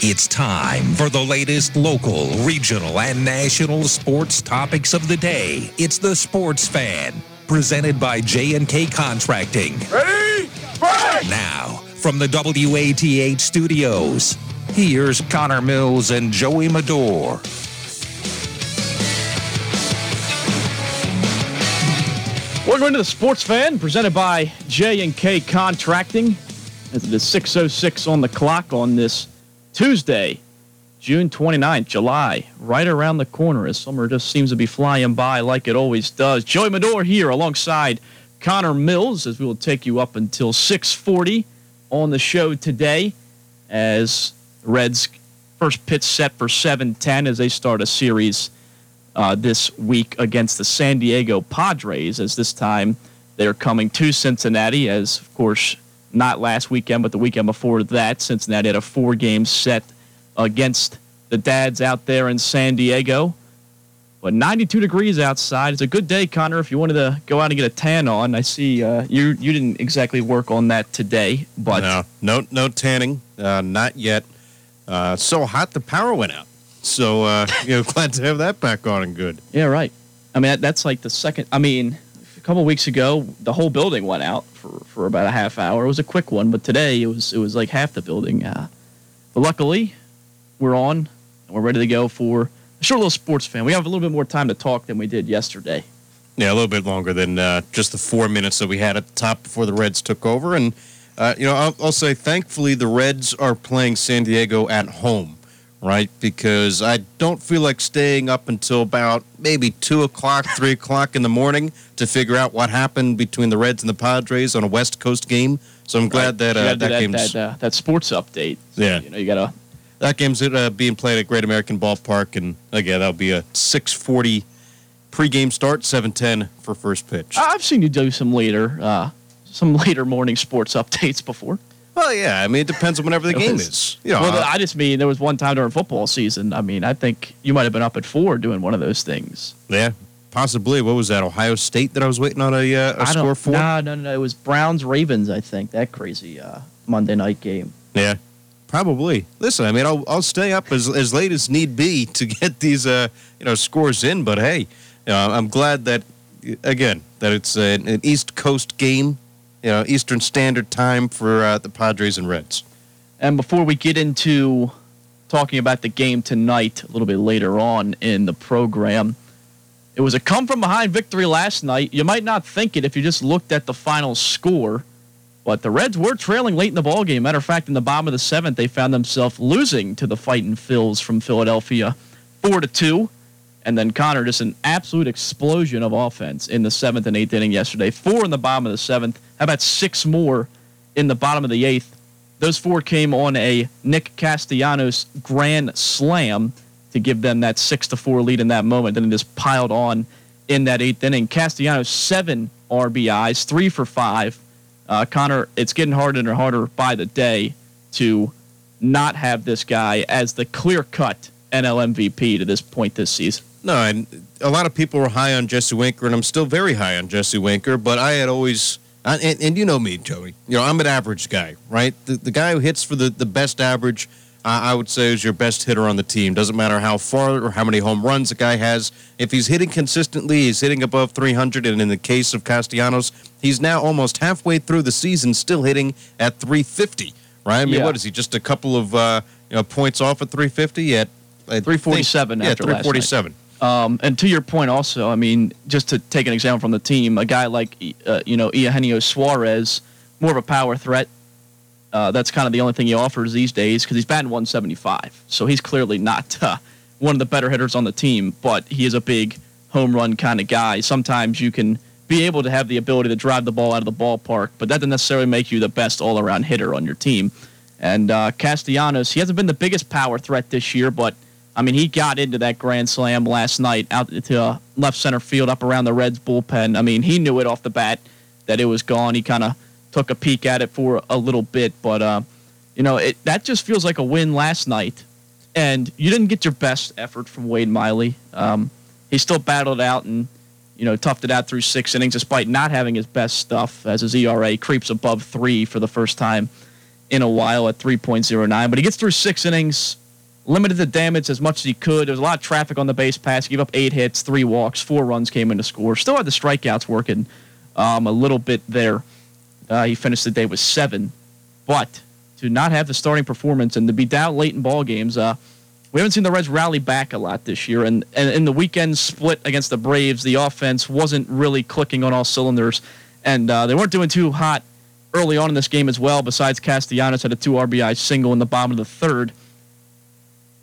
It's time for the latest local, regional, and national sports topics of the day. It's the Sports Fan, presented by J&K Contracting. Ready? Break! Now, from the WATH studios, here's Connor Mills and Joey Medor. Welcome to the Sports Fan, presented by J&K Contracting. As it is 6.06 on the clock on this Tuesday, June 29th, July, right around the corner as summer just seems to be flying by like it always does. Joey Medor here alongside Connor Mills as we will take you up until 640 on the show today as Reds first pitch set for 710 as they start a series uh, this week against the San Diego Padres, as this time they're coming to Cincinnati, as of course, not last weekend, but the weekend before that, Cincinnati had a four game set against the Dads out there in San Diego. But 92 degrees outside. It's a good day, Connor, if you wanted to go out and get a tan on. I see uh, you you didn't exactly work on that today, but no, no, no tanning, uh, not yet. Uh, so hot, the power went out. So uh, you know, glad to have that back on and good. Yeah, right. I mean, that, that's like the second. I mean, couple weeks ago, the whole building went out for, for about a half hour. It was a quick one, but today it was it was like half the building. Uh, but luckily, we're on and we're ready to go for a short little sports fan. We have a little bit more time to talk than we did yesterday. Yeah, a little bit longer than uh, just the four minutes that we had at the top before the Reds took over. And uh, you know, I'll, I'll say, thankfully, the Reds are playing San Diego at home right? Because I don't feel like staying up until about maybe two o'clock, three o'clock in the morning to figure out what happened between the Reds and the Padres on a West Coast game. So I'm glad Right. that uh, that, that, game's that, uh, that sports update. Yeah. you know, you gotta. that game's uh, being played at Great American Ballpark, and again that'll be a 6:40 pregame start, 7:10 for first pitch. I've seen you do some later, uh, some later morning sports updates before. Well, yeah, I mean it depends on whenever the game is. You know, well, uh, I just mean there was one time during football season. I mean, I think you might have been up at four doing one of those things. yeah, possibly. What was that? Ohio State that I was waiting on a, uh, a score for. No, no, no. It was Browns Ravens. I think that crazy uh, Monday night game. Yeah, probably. Listen, I mean, I'll I'll stay up as as late as need be to get these uh you know scores in. But hey, you know, I'm glad that again that it's an, an East Coast game, you know, Eastern Standard Time for uh, the Padres and Reds. And before we get into talking about the game tonight, a little bit later on in the program, it was a come from behind victory last night. You might not think it if you just looked at the final score, but the Reds were trailing late in the ball game. Matter of fact, in the bottom of the seventh, they found themselves losing to the Fighting Phils from Philadelphia, four to two. And then Connor, just an absolute explosion of offense in the seventh and eighth inning yesterday. Four in the bottom of the seventh. How about six more in the bottom of the eighth? Those four came on a Nick Castellanos grand slam to give them that six to four lead in that moment. Then it just piled on in that eighth inning. Castellanos seven RBIs, three for five. Uh, Connor, it's getting harder and harder by the day to not have this guy as the clear cut NL MVP to this point this season. No, and a lot of people were high on Jesse Winker, and I'm still very high on Jesse Winker. But I had always, I- and, and you know me, Joey. You know, I'm an average guy, right? The, the guy who hits for the, the best average, uh, I would say, is your best hitter on the team. Doesn't matter how far or how many home runs a guy has. If he's hitting consistently, he's hitting above 300. And in the case of Castellanos, he's now almost halfway through the season, still hitting at 350. Right? I mean, Yeah. what is he? Just a couple of uh, you know points off at 350 at. I think- 347 Yeah, after last night. 347. Um, and to your point, also, I mean, just to take an example from the team, a guy like uh, you know Eugenio Suarez, more of a power threat. Uh, that's kind of the only thing he offers these days because he's batting 175, so he's clearly not uh, one of the better hitters on the team. But he is a big home run kind of guy. Sometimes you can be able to have the ability to drive the ball out of the ballpark, but that doesn't necessarily make you the best all-around hitter on your team. And uh, Castellanos, he hasn't been the biggest power threat this year, but I mean, he got into that grand slam last night out to uh, left center field up around the Reds bullpen. I mean, he knew it off the bat that it was gone. He kind of took a peek at it for a little bit, but uh, you know, it that just feels like a win last night. And you didn't get your best effort from Wade Miley. Um, he still battled out and you know toughed it out through six innings, despite not having his best stuff, as his ERA creeps above three for the first time in a while at 3.09. But he gets through six innings, limited the damage as much as he could. There was a lot of traffic on the base pass. He gave up eight hits, three walks, four runs came in to score. Still had the strikeouts working um, a little bit there. Uh, he finished the day with seven. But to not have the starting performance and to be down late in ball games, uh, we haven't seen the Reds rally back a lot this year. And, and in the weekend split against the Braves, the offense wasn't really clicking on all cylinders. And uh, they weren't doing too hot early on in this game as well, besides Castellanos had a two RBI single in the bottom of the third.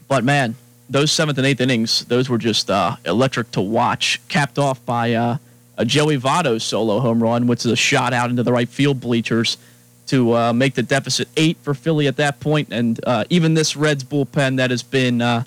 But man, those seventh and eighth innings, those were just uh, electric to watch, capped off by uh, a Joey Votto solo home run, which is a shot out into the right field bleachers to uh, make the deficit eight for Philly at that point. And uh, even this Reds bullpen that has been uh,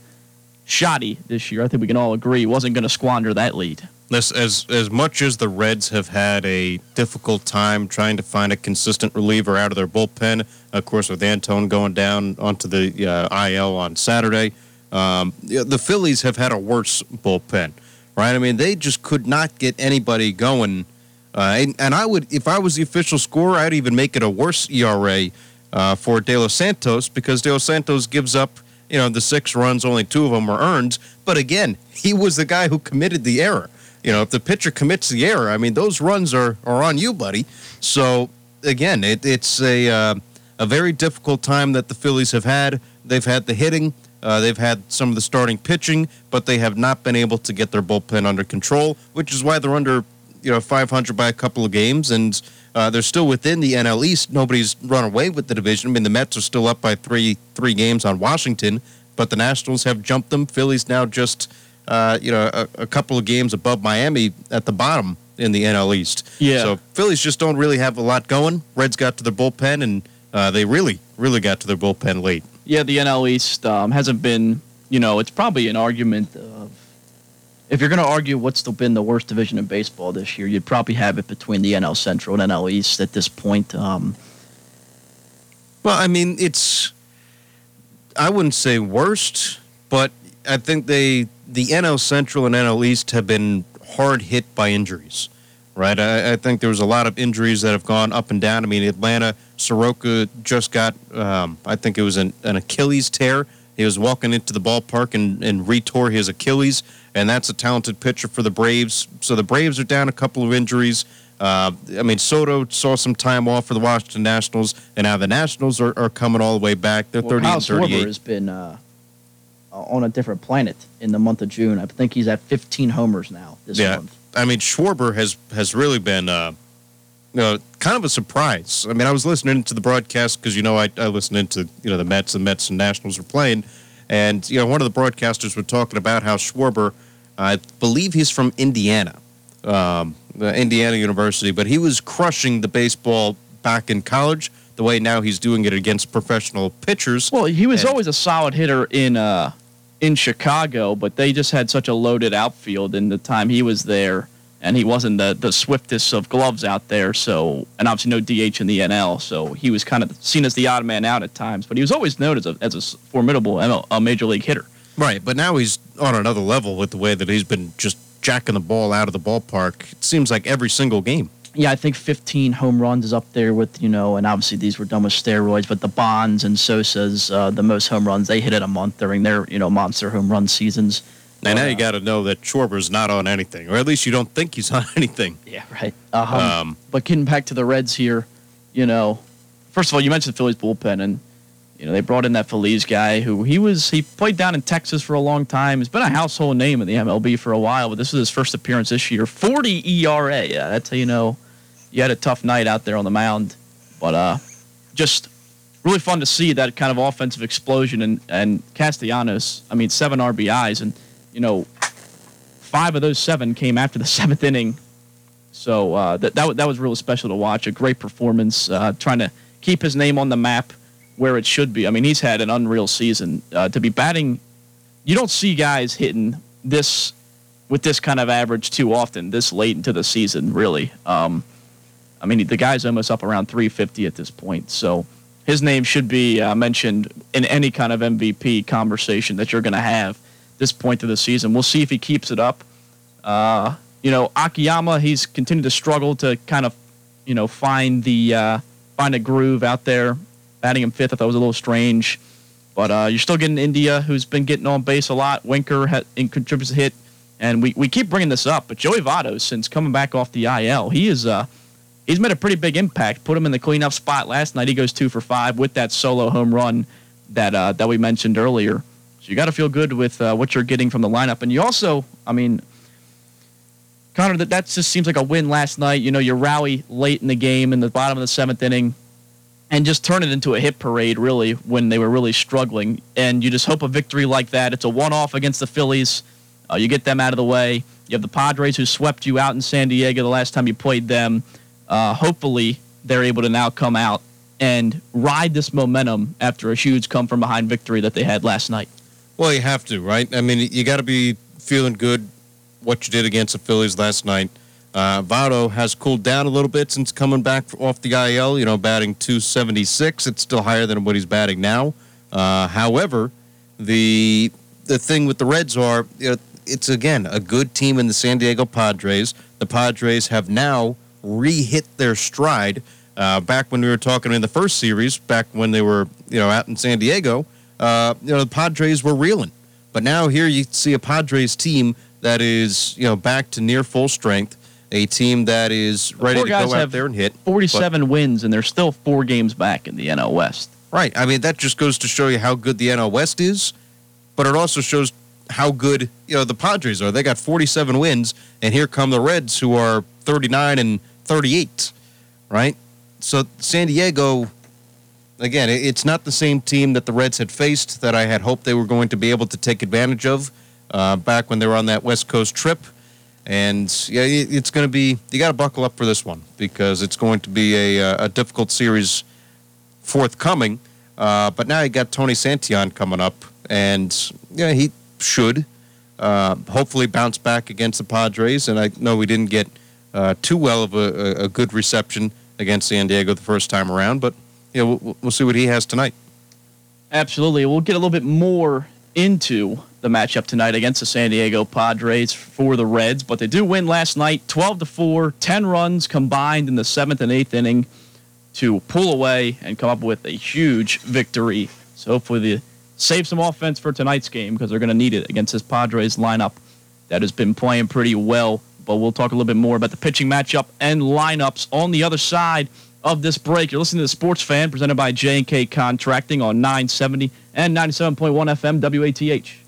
shoddy this year, I think we can all agree, wasn't going to squander that lead. This, as as much as the Reds have had a difficult time trying to find a consistent reliever out of their bullpen, of course, with Antone going down onto the uh, IL on Saturday, um, the Phillies have had a worse bullpen, right? I mean, they just could not get anybody going. Uh, and, and, I would, if I was the official scorer, I'd even make it a worse ERA uh, for De Los Santos because De Los Santos gives up, you know, the six runs, only two of them were earned. But again, he was the guy who committed the error you know, if the pitcher commits the error, I mean, those runs are, are on you, buddy. So again, it, it's a uh, a very difficult time that the Phillies have had. They've had the hitting, uh, they've had some of the starting pitching, but they have not been able to get their bullpen under control, which is why they're under you know 500 by a couple of games and. Uh, they're still within the NL East. Nobody's run away with the division. I mean, the Mets are still up by three three games on Washington, but the Nationals have jumped them. Phillies now just uh, you know, a, a, couple of games above Miami at the bottom in the NL East. Yeah. So Phillies just don't really have a lot going. Reds got to their bullpen, and uh, they really, really got to their bullpen late. Yeah, the NL East um, hasn't been, you know, it's probably an argument of if you're going to argue what's been the worst division in baseball this year, you'd probably have it between the NL Central and NL East at this point. Um, well, I mean, it's I wouldn't say worst, but I think they the NL Central and NL East have been hard hit by injuries, right? I, I, think there was a lot of injuries that have gone up and down. I mean, Atlanta, Soroka just got, um, I think it was an, an, Achilles tear. He was walking into the ballpark and, and retore his Achilles, and that's a talented pitcher for the Braves. So the Braves are down a couple of injuries. Uh, I mean, Soto saw some time off for the Washington Nationals, and now the Nationals are, are coming all the way back. They're well, 30 and 38. has been uh, on a different planet in the month of June. I think he's at 15 homers now this yeah. month. I mean, Schwarber has has really been, uh, you know, kind of a surprise. I mean, I was listening to the broadcast because you know I, I listen into you know the Mets and Mets and Nationals are playing, and you know one of the broadcasters were talking about how Schwarber, I believe he's from Indiana, um, Indiana University, but he was crushing the baseball back in college the way now he's doing it against professional pitchers. Well, he was and, always a solid hitter in uh, in Chicago, but they just had such a loaded outfield in the time he was there, and he wasn't the the swiftest of gloves out there. So, and obviously no DH in the NL, so he was kind of seen as the odd man out at times. But he was always known as a as a formidable ML, a major league hitter. Right, but now he's on another level with the way that he's been just jacking the ball out of the ballpark. It seems like every single game yeah, I think 15 home runs is up there with, you know, and obviously these were done with steroids, but the Bonds and Sosa's, uh, the most home runs they hit in a month during their, you know, monster home run seasons. And now you got to know that Schwarber's not on anything, or at least you don't think he's on anything. Yeah, right. Uh-huh. Um, but getting back to the Reds here, you know, first of all, you mentioned the Phillies bullpen, and you know they brought in that Feliz guy who he was he played down in Texas for a long time. He's been a household name in the MLB for a while, but this is his first appearance this year. 40 ERA. Yeah, that's how you know you had a tough night out there on the mound. But uh, just really fun to see that kind of offensive explosion. And, and Castellanos, I mean, seven RBIs, and, you know, five of those seven came after the seventh inning. So uh, that, that, that was really special to watch. A great performance, uh, trying to keep his name on the map where it should be. I mean, he's had an unreal season. Uh, to be batting, you don't see guys hitting this with this kind of average too often this late into the season, really. Um, I mean, the guy's almost up around 350 at this point. So his name should be uh, mentioned in any kind of MVP conversation that you're going to have this point of the season. We'll see if he keeps it up. Uh, you know, Akiyama, he's continued to struggle to kind of, you know, find the uh, find a groove out there batting him fifth. I thought was a little strange. But uh, you're still getting India, who's been getting on base a lot. Winker ha- contributes a hit. And we, we keep bringing this up, but Joey Votto, since coming back off the IL, he is uh, he's made a pretty big impact. Put him in the cleanup spot last night. He goes two for five with that solo home run that uh, that we mentioned earlier. So you got to feel good with uh, what you're getting from the lineup, and you also, I mean, Connor, that that just seems like a win last night. You know, you rally late in the game in the bottom of the seventh inning and just turn it into a hit parade, really, when they were really struggling. And you just hope a victory like that. It's a one off against the Phillies. Uh, you get them out of the way. You have the Padres who swept you out in San Diego the last time you played them. Uh, hopefully, they're able to now come out and ride this momentum after a huge come from behind victory that they had last night. Well, you have to, right? I mean, you got to be feeling good what you did against the Phillies last night. Uh, Votto has cooled down a little bit since coming back off the IL. You know, batting 276. It's still higher than what he's batting now. Uh, however, the the thing with the Reds are, you know, it's again a good team in the San Diego Padres. The Padres have now re-hit their stride. Uh, back when we were talking in the first series, back when they were you know out in San Diego, uh, you know the Padres were reeling. But now here you see a Padres team that is you know back to near full strength a team that is ready to go out there and hit. 47 but, wins, and they're still four games back in the NL West. Right. I mean, that just goes to show you how good the NL West is, but it also shows how good you know the Padres are. They got 47 wins, and here come the Reds, who are 39 and 38. Right. So San Diego, again, it's not the same team that the Reds had faced that I had hoped they were going to be able to take advantage of uh, back when they were on that West Coast trip. And yeah, it's going to be, you got to buckle up for this one because it's going to be a, uh, a difficult series forthcoming. Uh, but now you got Tony Santillan coming up, and yeah, he should uh, hopefully bounce back against the Padres. And I know we didn't get uh, too well of a, a, good reception against San Diego the first time around, but yeah, we'll, we'll see what he has tonight. Absolutely. We'll get a little bit more into the matchup tonight against the San Diego Padres for the Reds, but they do win last night 12 to 4, 10 runs combined in the 7th and 8th inning to pull away and come up with a huge victory. So hopefully they save some offense for tonight's game because they're going to need it against this Padres lineup that has been playing pretty well. But we'll talk a little bit more about the pitching matchup and lineups on the other side of this break. You're listening to the Sports Fan presented by J&K Contracting on 970 and 97.1 FM WATH.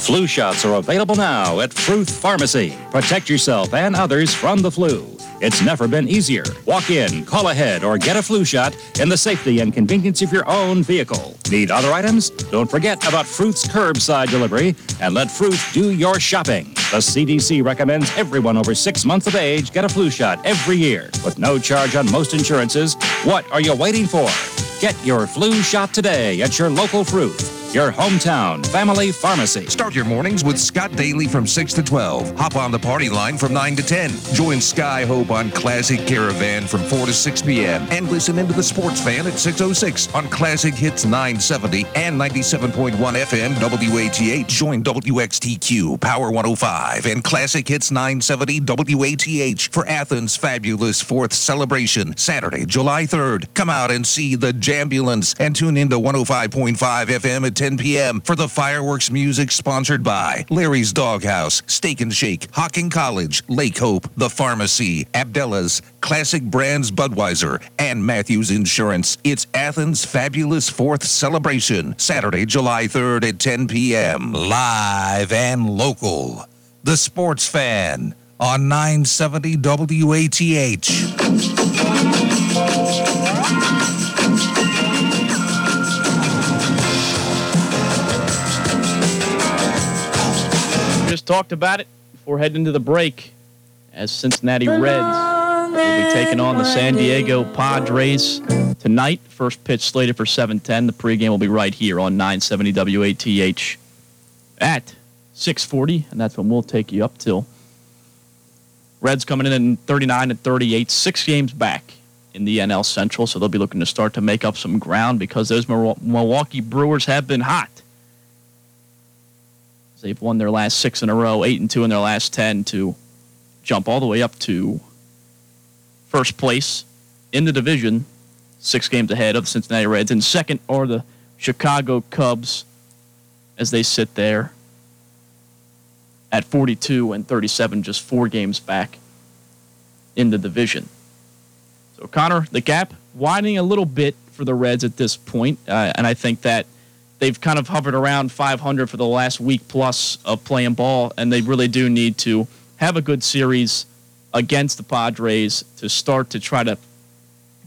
Flu shots are available now at Fruth Pharmacy. Protect yourself and others from the flu. It's never been easier. Walk in, call ahead, or get a flu shot in the safety and convenience of your own vehicle. Need other items? Don't forget about Fruth's curbside delivery and let Fruth do your shopping. The CDC recommends everyone over six months of age get a flu shot every year with no charge on most insurances. What are you waiting for? Get your flu shot today at your local Fruth your hometown family pharmacy. Start your mornings with Scott Daly from 6 to 12. Hop on the party line from 9 to 10. Join Sky Hope on Classic Caravan from 4 to 6 p.m. And listen into the Sports Fan at 606 on Classic Hits 970 and 97.1 FM WATH. Join WXTQ Power 105 and Classic Hits 970 WATH for Athens' fabulous fourth celebration Saturday, July 3rd. Come out and see the Jambulance and tune into 105.5 FM at 10 p.m. for the fireworks music sponsored by Larry's Doghouse, Steak and Shake, Hocking College, Lake Hope, The Pharmacy, Abdella's, Classic Brands Budweiser, and Matthews Insurance. It's Athens' fabulous fourth celebration, Saturday, July 3rd at 10 p.m. Live and local. The Sports Fan on 970 WATH. Just talked about it before heading into the break as Cincinnati Reds will be taking on the San Diego Padres tonight. First pitch slated for 7:10. The pregame will be right here on 970 WATH at 6:40, and that's when we'll take you up till. Reds coming in at 39 and 38, six games back in the NL Central, so they'll be looking to start to make up some ground because those Milwaukee Brewers have been hot. They've won their last six in a row, eight and two in their last ten to jump all the way up to first place in the division, six games ahead of the Cincinnati Reds. And second are the Chicago Cubs as they sit there at 42 and 37, just four games back in the division. So, Connor, the gap widening a little bit for the Reds at this point, uh, and I think that they've kind of hovered around 500 for the last week plus of playing ball, and they really do need to have a good series against the Padres to start to try to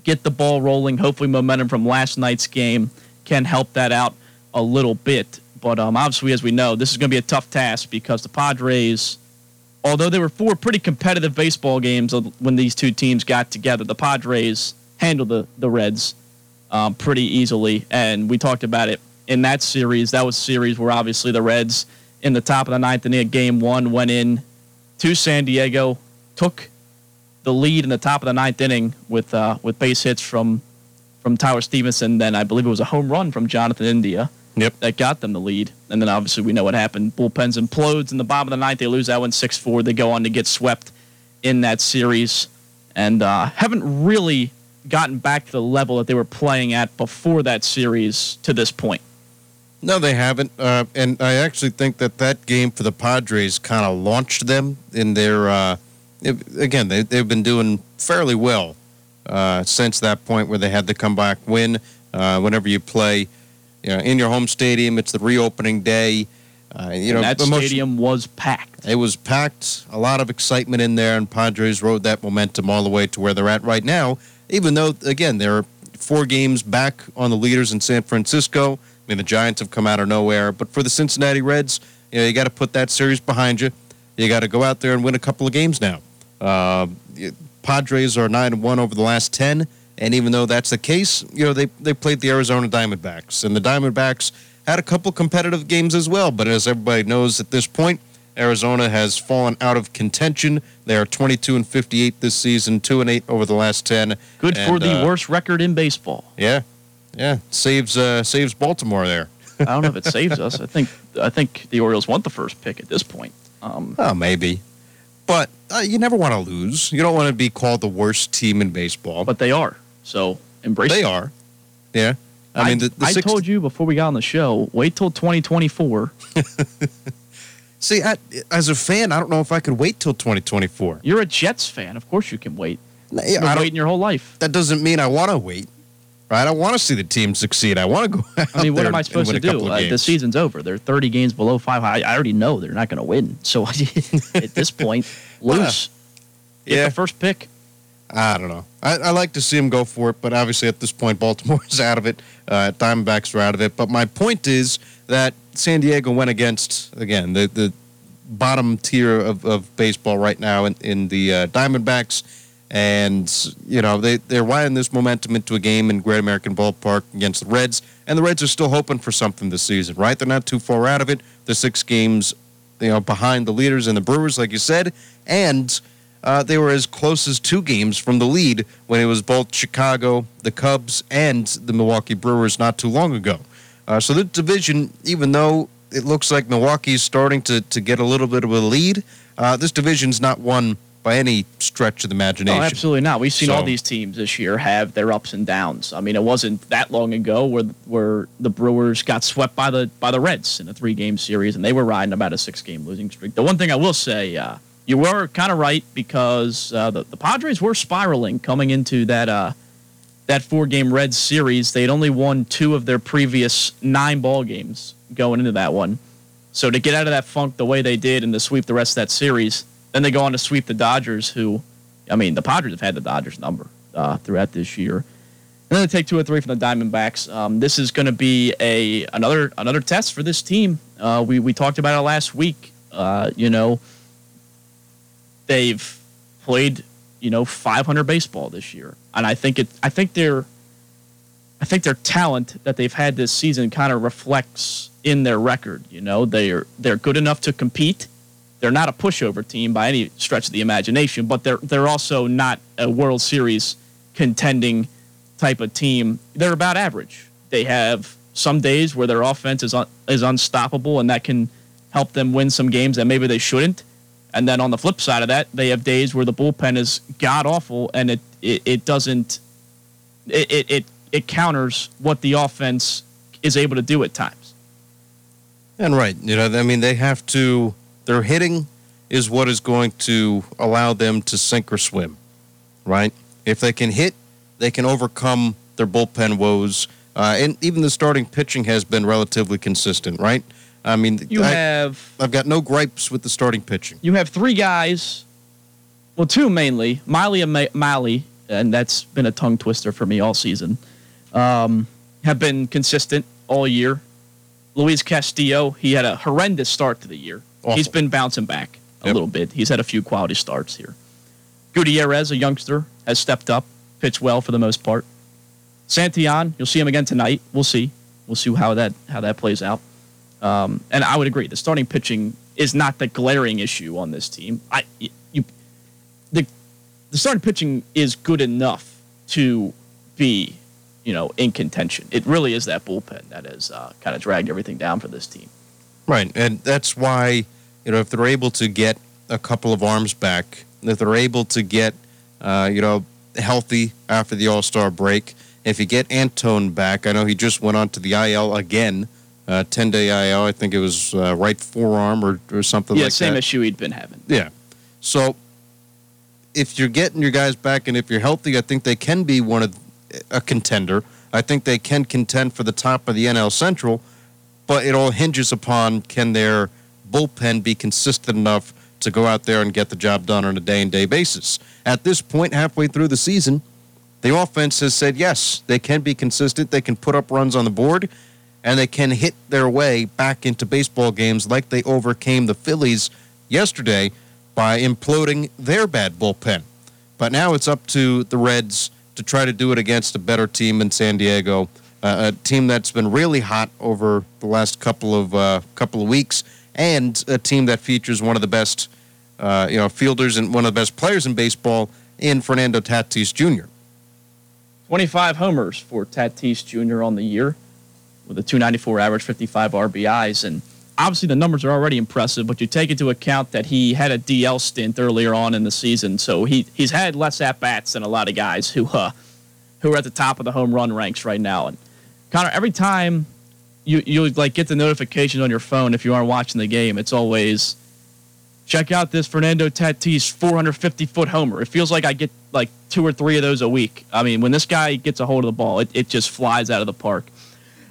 get the ball rolling. Hopefully, momentum from last night's game can help that out a little bit. But um, obviously, as we know, this is going to be a tough task because the Padres although there were four pretty competitive baseball games when these two teams got together, the Padres handled the, the Reds um, pretty easily. And we talked about it in that series. That was a series where obviously the Reds in the top of the ninth inning game one went in to San Diego, took the lead in the top of the ninth inning with uh, with base hits from from Tyler Stephenson. Then I believe it was a home run from Jonathan India. Yep. That got them the lead. And then obviously we know what happened. Bullpens implodes in the bottom of the ninth. They lose that one 6 4. They go on to get swept in that series and uh, haven't really gotten back to the level that they were playing at before that series to this point. No, they haven't. Uh, and I actually think that that game for the Padres kind of launched them in their. Uh, again, they, they've been doing fairly well uh, since that point where they had the comeback win. Uh, whenever you play you know, in your home stadium. It's the reopening day. Uh, you know, that stadium was packed. It was packed. A lot of excitement in there, and Padres rode that momentum all the way to where they're at right now. Even though, again, they're four games back on the leaders in San Francisco. I mean, the Giants have come out of nowhere, but for the Cincinnati Reds, you know, you got to put that series behind you. You got to go out there and win a couple of games now. Uh, Padres are nine and one over the last ten. And even though that's the case, you know, they, they played the Arizona Diamondbacks. And the Diamondbacks had a couple competitive games as well. But as everybody knows at this point, Arizona has fallen out of contention. They are 22 and 58 this season, 2 and 8 over the last 10. Good and, for the uh, worst record in baseball. Yeah. Yeah, saves uh, saves Baltimore there. I don't know if it saves us. I think I think the Orioles want the first pick at this point. Um, oh, maybe. But uh, you never want to lose. You don't want to be called the worst team in baseball. But they are. So embrace. They it. are. Yeah. I, I mean, the, the I told you before we got on the show. Wait till 2024. See, I, as a fan, I don't know if I could wait till 2024. You're a Jets fan. Of course you can wait. You've been waiting your whole life. That doesn't mean I want to wait. Right? I want to see the team succeed. I want to go. I mean, what am I supposed to do? Uh, the season's over. They're 30 games below five. I, I already know they're not going to win. So at this point, lose. Yeah. the first pick. I don't know. I, I, like to see them go for it, but obviously at this point, Baltimore's out of it. Uh, Diamondbacks are out of it. But my point is that San Diego went against, again, the, the bottom tier of, of baseball right now in, in the uh, Diamondbacks. And, you know, they, they're riding this momentum into a game in Great American Ballpark against the Reds. And the Reds are still hoping for something this season, right? They're not too far out of it. They're six games, you know, behind the leaders and the Brewers, like you said. And uh, they were as close as two games from the lead when it was both Chicago, the Cubs, and the Milwaukee Brewers not too long ago. Uh, so the division, even though it looks like Milwaukee's starting to, to get a little bit of a lead, uh, this division's not won by any stretch of the imagination. No, absolutely not. We've seen so, all these teams this year have their ups and downs. I mean, it wasn't that long ago where where the Brewers got swept by the by the Reds in a three game series, and they were riding about a six game losing streak. The one thing I will say, uh, you were kind of right because uh, the, the Padres were spiraling coming into that uh, that four game Reds series. They'd only won two of their previous nine ball games going into that one. So to get out of that funk the way they did and to sweep the rest of that series, then they go on to sweep the Dodgers, who, I mean, the Padres have had the Dodgers number uh, throughout this year. And then they take two or three from the Diamondbacks. Um, this is going to be a another another test for this team. Uh, we we talked about it last week. Uh, you know, they've played, you know, 500 baseball this year, and I think it. I think they're I think their talent that they've had this season kind of reflects in their record. You know, they're they're good enough to compete. They're not a pushover team by any stretch of the imagination, but they're they're also not a World Series contending type of team. They're about average. They have some days where their offense is un, is unstoppable, and that can help them win some games that maybe they shouldn't. And then on the flip side of that, they have days where the bullpen is god awful, and it it, it doesn't it, it, it it counters what the offense is able to do at times. And right, you know, I mean, they have to. Their hitting is what is going to allow them to sink or swim, right? If they can hit, they can overcome their bullpen woes. Uh, and even the starting pitching has been relatively consistent, right? I mean, You I, have I've got no gripes with the starting pitching. you have three guys, well, two mainly, Miley and Ma- Mahle, and that's been a tongue twister for me all season. Um, have been consistent all year. Luis Castillo, he had a horrendous start to the year. Awful. He's been bouncing back a Yep. little bit. He's had a few quality starts here. Gutierrez, a youngster, has stepped up, pitched well for the most part. Santillan, you'll see him again tonight. We'll see. We'll see how that how that plays out. Um, and I would agree, the starting pitching is not the glaring issue on this team. I you the the starting pitching is good enough to be you know in contention. It really is that bullpen that has uh, kind of dragged everything down for this team. Right, and that's why you know if they're able to get a couple of arms back, if they're able to get uh, you know healthy after the All Star break, if you get Antone back, I know he just went on to the IL again, uh, ten day IL. I think it was uh, right forearm or, or something yeah, like same that. issue he'd been having. Yeah. So if you're getting your guys back and if you're healthy, I think they can be one of a contender. I think they can contend for the top of the NL Central, but it all hinges upon can their bullpen be consistent enough to go out there and get the job done on a day and day basis. At this point, halfway through the season, the offense has said yes, they can be consistent, they can put up runs on the board, and they can hit their way back into baseball games like they overcame the Phillies yesterday by imploding their bad bullpen. But now it's up to the Reds to try to do it against a better team in San Diego, uh, a team that's been really hot over the last couple of uh, couple of weeks, and a team that features one of the best, uh, you know, fielders and one of the best players in baseball in Fernando Tatis Jr. 25 homers for Tatis Jr. on the year with a 294 average, 55 RBIs. And obviously the numbers are already impressive, but you take into account that he had a DL stint earlier on in the season. So he, he's had less at bats than a lot of guys who, uh, who are at the top of the home run ranks right now. And Connor, every time you, you like get the notifications on your phone if you aren't watching the game, it's always check out this Fernando Tatis 450 foot homer. It feels like I get like two or three of those a week. I mean, when this guy gets a hold of the ball, it, it just flies out of the park.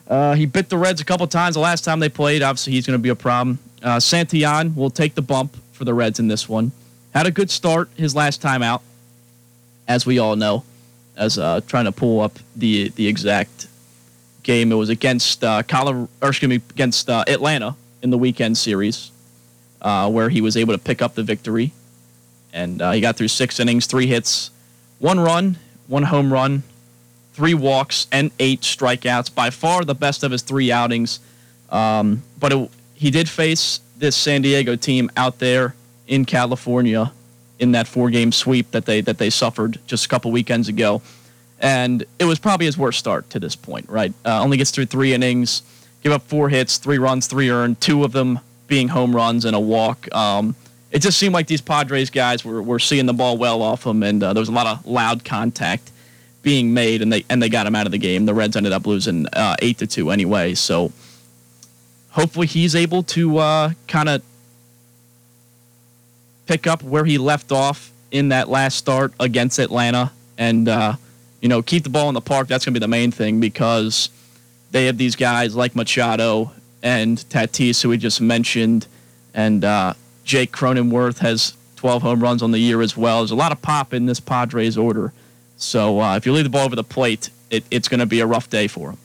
Uh, he bit the Reds a couple times the last time they played. Obviously, he's going to be a problem. Uh, Santillan will take the bump for the Reds in this one. Had a good start his last time out, as we all know. As uh, trying to pull up the the exact game, it was against uh, Colorado, or excuse me, against uh, Atlanta in the weekend series uh, where he was able to pick up the victory. And uh, he got through six innings, three hits, one run, one home run, three walks, and eight strikeouts. By far the best of his three outings. Um, but it, he did face this San Diego team out there in California in that four-game sweep that they that they suffered just a couple weekends ago, and it was probably his worst start to this point. Right, uh, only gets through three innings, give up four hits, three runs, three earned, two of them being home runs and a walk. Um, it just seemed like these Padres guys were, were seeing the ball well off him, and uh, there was a lot of loud contact being made, and they and they got him out of the game. The Reds ended up losing uh, eight to two anyway. So hopefully he's able to uh, kind of pick up where he left off in that last start against Atlanta, and uh, you know keep the ball in the park. That's going to be the main thing because they have these guys like Machado and Tatis, who we just mentioned, and uh, Jake Cronenworth has 12 home runs on the year as well. There's a lot of pop in this Padres order. So uh, if you leave the ball over the plate, it, it's going to be a rough day for him.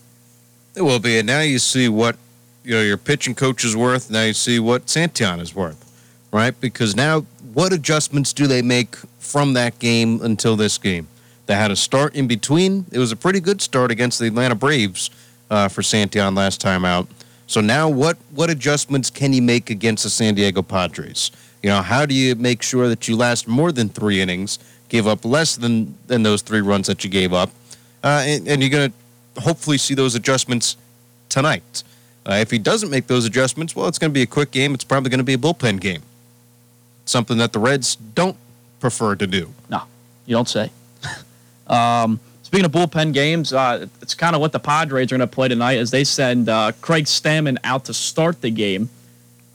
It will be, and now you see what you know your pitching coach is worth. Now you see what Santian is worth, right? Because now, what adjustments do they make from that game until this game? They had a start in between. It was a pretty good start against the Atlanta Braves uh, for Santillan last time out. So now, what what adjustments can you make against the San Diego Padres? You know, how do you make sure that you last more than three innings, give up less than than those three runs that you gave up, uh, and, and, you're going to hopefully see those adjustments tonight. Uh, if he doesn't make those adjustments, well, it's going to be a quick game. It's probably going to be a bullpen game. Something that the Reds don't prefer to do. No, you don't say. Um, speaking of bullpen games, uh, it's kind of what the Padres are going to play tonight as they send uh, Craig Stammen out to start the game.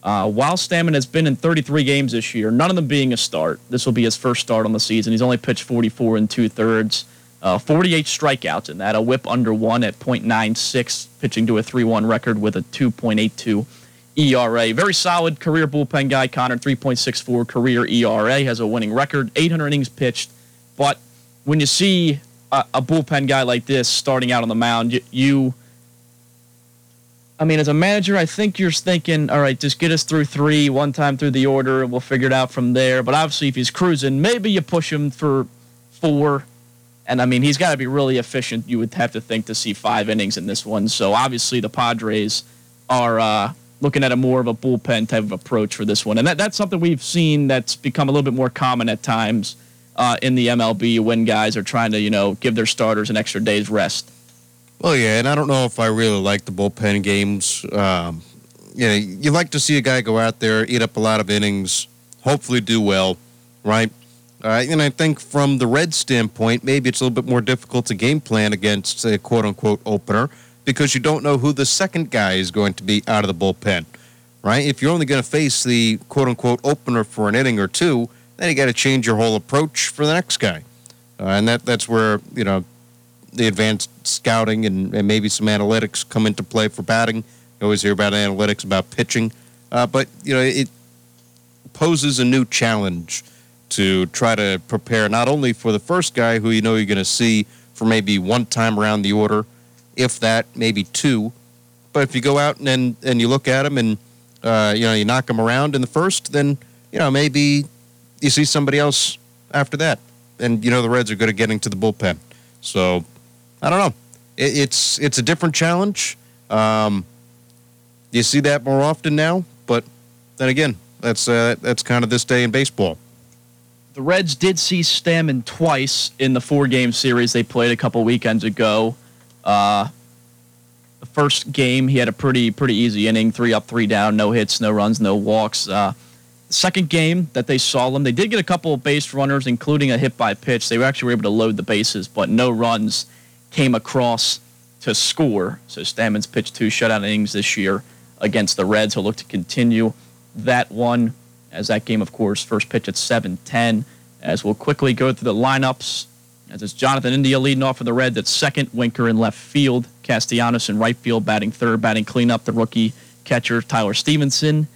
Uh, while Stammen has been in 33 games this year, none of them being a start. This will be his first start on the season. He's only pitched 44 and two thirds, uh, 48 strikeouts in that, a whip under one at .96, pitching to a 3-1 record with a 2.82 ERA. Very solid career bullpen guy, Connor, 3.64 career ERA, has a winning record, 800 innings pitched. But when you see a, a bullpen guy like this starting out on the mound, you, you I mean, as a manager, I think you're thinking, all right, just get us through three, one time through the order, and we'll figure it out from there. But obviously, if he's cruising, maybe you push him for four. And I mean, he's got to be really efficient, you would have to think, to see five innings in this one. So obviously, the Padres are uh, looking at a more of a bullpen type of approach for this one. And that, that's something we've seen that's become a little bit more common at times uh, in the MLB when guys are trying to, you know, give their starters an extra day's rest. Well, yeah, and I don't know if I really like the bullpen games. Um, you know, you like to see a guy go out there, eat up a lot of innings, hopefully do well, right? Uh, and I think from the Red standpoint, maybe it's a little bit more difficult to game plan against a quote unquote opener because you don't know who the second guy is going to be out of the bullpen, right? If you're only going to face the quote unquote opener for an inning or two, then you got to change your whole approach for the next guy. Uh, and that that's where, you know, the advanced scouting and, and, maybe some analytics come into play for batting. You always hear about analytics about pitching, uh, but you know it poses a new challenge to try to prepare not only for the first guy who you know you're going to see for maybe one time around the order, if that, maybe two, but if you go out and and you look at him and uh, you know you knock him around in the first, then you know maybe you see somebody else after that, and you know the Reds are good at getting to the bullpen. So I don't know. It, it's it's a different challenge. Um, you see that more often now, but then again, that's uh, that's kind of this day in baseball. The Reds did see Stammen twice in the four-game series they played a couple weekends ago. Uh, the first game, he had a pretty pretty easy inning, three up, three down, no hits, no runs, no walks. Uh, second game that they saw them, they did get a couple of base runners, including a hit by pitch. They actually were able to load the bases, but no runs came across to score. So Stammen's pitched two shutout innings this year against the Reds. He'll look to continue that one as that game, of course, first pitch at 7-10. As we'll quickly go through the lineups, as it's Jonathan India leading off for the Reds at second, Winker in left field, Castellanos in right field, batting third, batting cleanup, the rookie catcher Tyler Stephenson.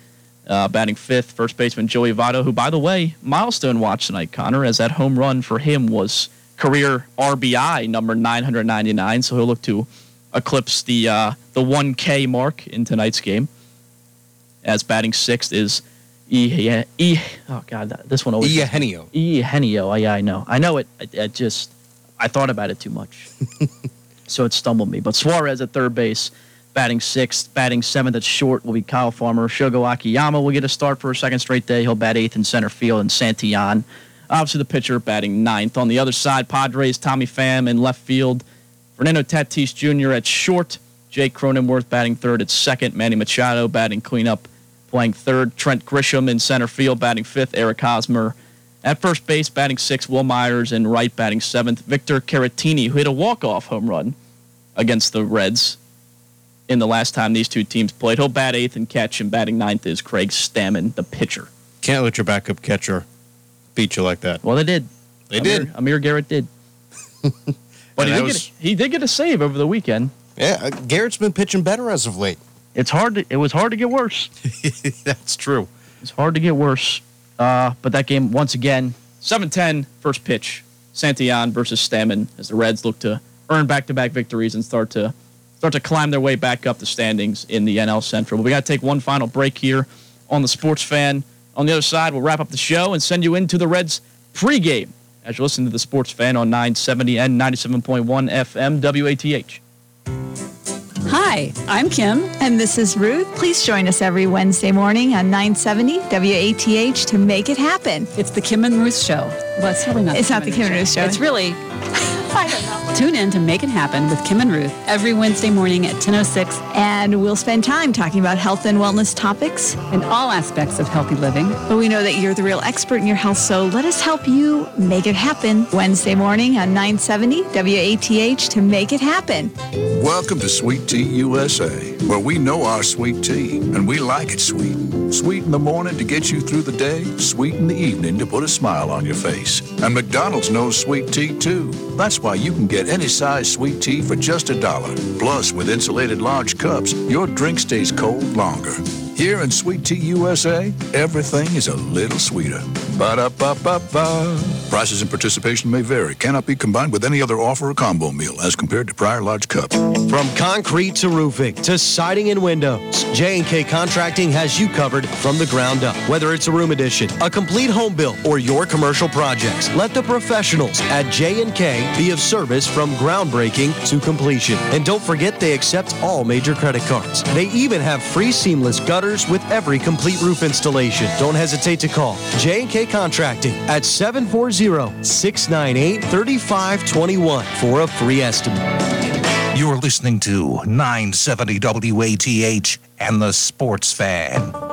Uh, batting fifth, first baseman Joey Votto, who, by the way, milestone watch tonight, Connor, as that home run for him was career RBI number 999. So he'll look to eclipse the uh, the 1K mark in tonight's game. As batting sixth is E. e oh God, this one always. Eugenio. Eugenio. Yeah, I know. I know it. I, just I thought about it too much, so it stumbled me. But Suarez at third base. Batting sixth, batting seventh at short will be Kyle Farmer. Shogo Akiyama will get a start for a second straight day. He'll bat eighth in center field, and Santillan Obviously, the pitcher batting ninth. On the other side, Padres, Tommy Pham in left field. Fernando Tatis Jr. at short. Jake Cronenworth batting third at second. Manny Machado batting cleanup, playing third. Trent Grisham in center field batting fifth. Eric Hosmer at first base batting sixth. Wil Myers in right batting seventh. Victor Caratini, who hit a walk-off home run against the Reds in the last time these two teams played. He'll bat eighth and catch, and batting ninth is Craig Stammen, the pitcher. Can't let your backup catcher beat you like that. Well, they did. They Amir, did. Amir Garrett did. but he did, was, get, he did get a save over the weekend. Yeah, uh, Garrett's been pitching better as of late. It's hard. To, it was hard to get worse. That's true. It's hard to get worse. Uh, but that game, once again, 7-10, first pitch. Santillan versus Stammen as the Reds look to earn back-to-back victories and start to start to climb their way back up the standings in the NL Central. But we got to take one final break here on the Sports Fan. On the other side, we'll wrap up the show and send you into the Reds pregame as you listen to the Sports Fan on 970 and 97.1 FM WATH. Hi, I'm Kim. And this is Ruth. Please join us every Wednesday morning on 970 WATH to make it happen. It's the Kim and Ruth Show. Well, it's really not. It's not the Kim and Ruth Show. It's really. Tune in to Make It Happen with Kim and Ruth every Wednesday morning at 10.06 And we'll spend time talking about health and wellness topics. and all aspects of healthy living. But we know that you're the real expert in your health, so let us help you make it happen. Wednesday morning on 970 WATH to make it happen. Welcome to Sweet Tea USA, where we know our sweet tea and we like it sweet. Sweet in the morning to get you through the day, sweet in the evening to put a smile on your face. And McDonald's knows sweet tea too. That's why you can get any size sweet tea for just a dollar. Plus, with insulated large cups, your drink stays cold longer. Here in Sweet Tea USA, everything is a little sweeter. Ba-da-ba-ba-ba. Prices and participation may vary. Cannot be combined with any other offer or combo meal as compared to prior large cup. From concrete to roofing to siding and windows, J&K Contracting has you covered from the ground up. Whether it's a room addition, a complete home build, or your commercial projects, let the professionals at J&K be of service from groundbreaking to completion. And don't forget they accept all major credit cards. They even have free seamless with every complete roof installation. Don't hesitate to call J&K Contracting at 740-698-3521 for a free estimate. You're listening to 970 WATH and the Sports Fan.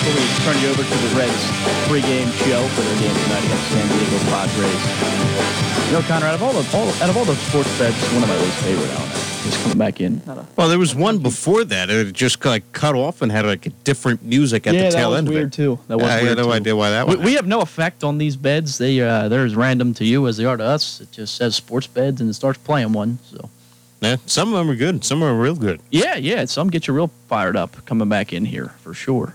Before we turn you over to the Reds pregame show for their game tonight against San Diego Padres. You know, Conrad, out of all the all, out of all the sports beds, one of my least favorite out there. Just coming back in. Well, there was one before that. It just like cut off and had like a different music at yeah, the tail was end weird of it. too. That was I weird had no too. idea why that We, we have no effect on these beds. They uh, they're as random to you as they are to us. It just says sports beds and it starts playing one. So Yeah, some of them are good. Some are real good. yeah, yeah, some get you real fired up coming back in here for sure.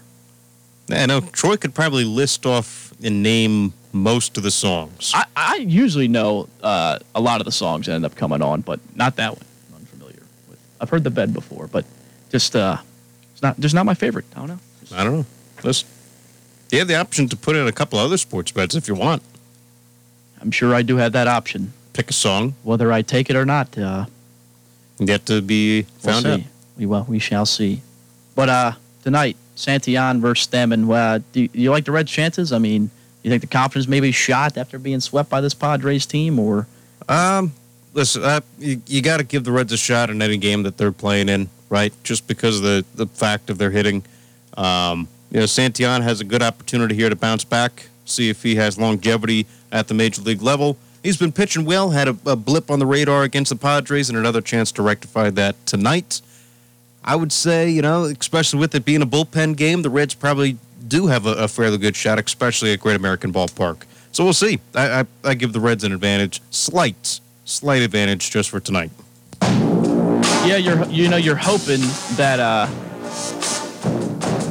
Yeah, I know Troy could probably list off and name most of the songs. I, I usually know uh, a lot of the songs that end up coming on, but not that one. I'm unfamiliar with. I've heard the bed before, but just uh, it's not just not my favorite. I don't know. I don't know. Listen, you have the option to put in a couple other sports beds if you want. I'm sure I do have that option. Pick a song, Whether I take it or not, uh, yet to be we'll found out. We well, we shall see. But uh, tonight, Santillan versus Stammen. Uh, do you, you like the Reds' chances? I mean, you think the confidence may be shot after being swept by this Padres team, or Um, listen, uh, you, you got to give the Reds a shot in any game that they're playing in, right? Just because of the, the fact of their hitting. Um, you know, Santillan has a good opportunity here to bounce back, see if he has longevity at the major league level. He's been pitching well, had a, a blip on the radar against the Padres, and another chance to rectify that tonight. I would say, you know, especially with it being a bullpen game, the Reds probably do have a, a fairly good shot, especially at Great American Ballpark. So we'll see. I, I, I give the Reds an advantage, slight, slight advantage just for tonight. yeah, you're you know you're hoping that uh,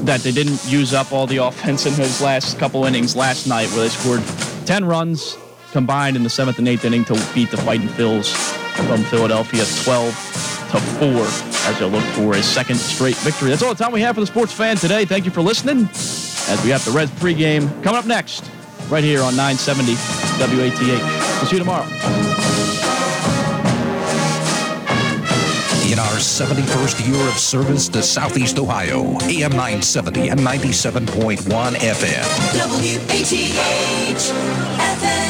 that they didn't use up all the offense in those last couple innings last night, where they scored ten runs combined in the seventh and eighth inning to beat the Fighting Phils from Philadelphia, twelve to four, as they look for a second straight victory. That's all the time we have for the sports fan today. Thank you for listening. As we have the Reds pregame coming up next, right here on 970 WATH. We'll see you tomorrow. In our 71st year of service to Southeast Ohio, AM 970 and 97.1 FM. WATH FM.